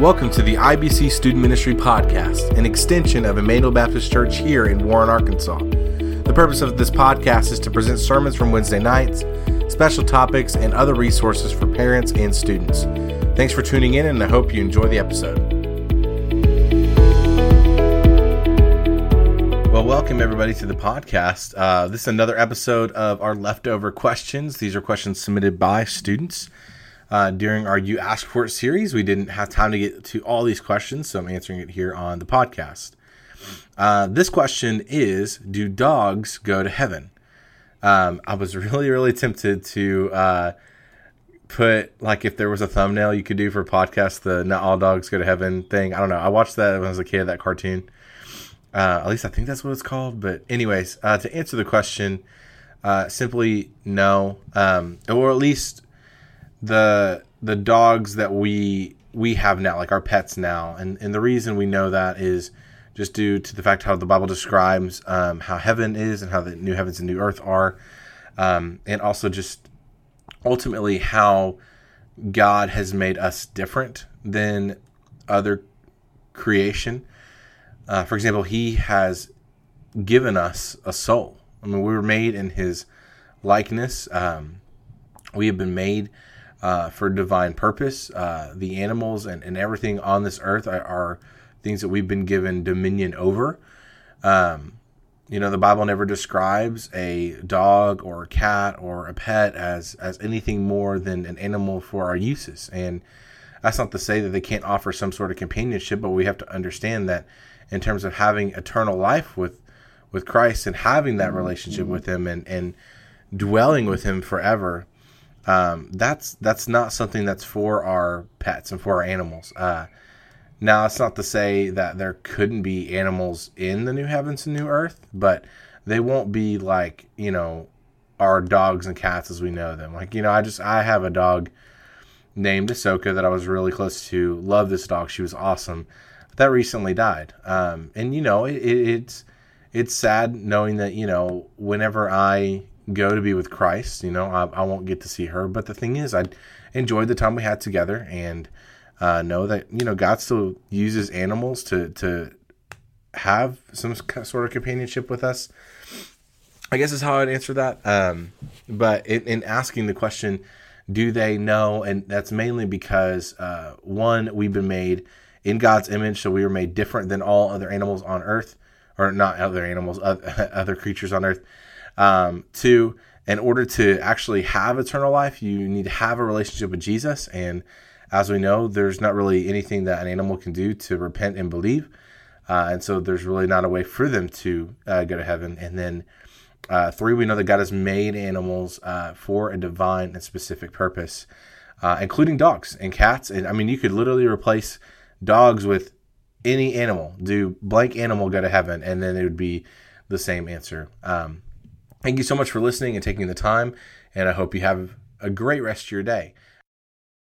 Welcome to the IBC Student Ministry Podcast, an extension of Immanuel Baptist Church here in Warren, Arkansas. The purpose of this podcast is to present sermons from Wednesday nights, special topics, and other resources for parents and students. Thanks for tuning in, and I hope you enjoy the episode. Well, welcome everybody to the podcast. Uh, this is another episode of our leftover questions. These are questions submitted by students uh, during our You Ask For It series. We didn't have time to get to all these questions, so I'm answering it here on the podcast. Uh, this question is Do dogs go to heaven? Um, I was really, really tempted to uh, put, like, if there was a thumbnail you could do for a podcast, the Not All Dogs Go to Heaven thing. I don't know. I watched that when I was a kid, that cartoon. Uh, at least I think that's what it's called. But, anyways, uh, to answer the question, uh, simply no. Um, or at least the the dogs that we we have now, like our pets now, and and the reason we know that is just due to the fact how the Bible describes um, how heaven is and how the new heavens and new earth are, um, and also just ultimately how God has made us different than other creation. Uh, for example, He has given us a soul. I mean, we were made in His likeness. Um, we have been made uh, for divine purpose. Uh, the animals and, and everything on this earth are, are, things that we've been given dominion over. Um, you know, the Bible never describes a dog or a cat or a pet as as anything more than an animal for our uses. And that's not to say that they can't offer some sort of companionship, but we have to understand that in terms of having eternal life with with Christ and having that relationship with Him and and dwelling with Him forever, um, that's that's not something that's for our pets and for our animals. Uh, now, it's not to say that there couldn't be animals in the new heavens and new earth, but they won't be like you know our dogs and cats as we know them. Like you know, I just I have a dog named Ahsoka that I was really close to. Love this dog; she was awesome. That recently died, um, and you know it, it, it's it's sad knowing that you know whenever I go to be with Christ. You know, I, I won't get to see her, but the thing is, I enjoyed the time we had together, and uh, know that you know God still uses animals to to have some sort of companionship with us. I guess is how I'd answer that. Um, but in, in, asking the question, do they know? And that's mainly because uh, one, we've been made in God's image, so we were made different than all other animals on earth, or not other animals, other creatures on earth. Um, two, in order to actually have eternal life, you need to have a relationship with Jesus. And as we know, there's not really anything that an animal can do to repent and believe. Uh, and so there's really not a way for them to uh, go to heaven. And then uh, three, we know that God has made animals uh, for a divine and specific purpose, uh, including dogs and cats. And I mean, you could literally replace dogs with any animal, do blank animal go to heaven, and then it would be the same answer. Um, Thank you so much for listening and taking the time, and I hope you have a great rest of your day.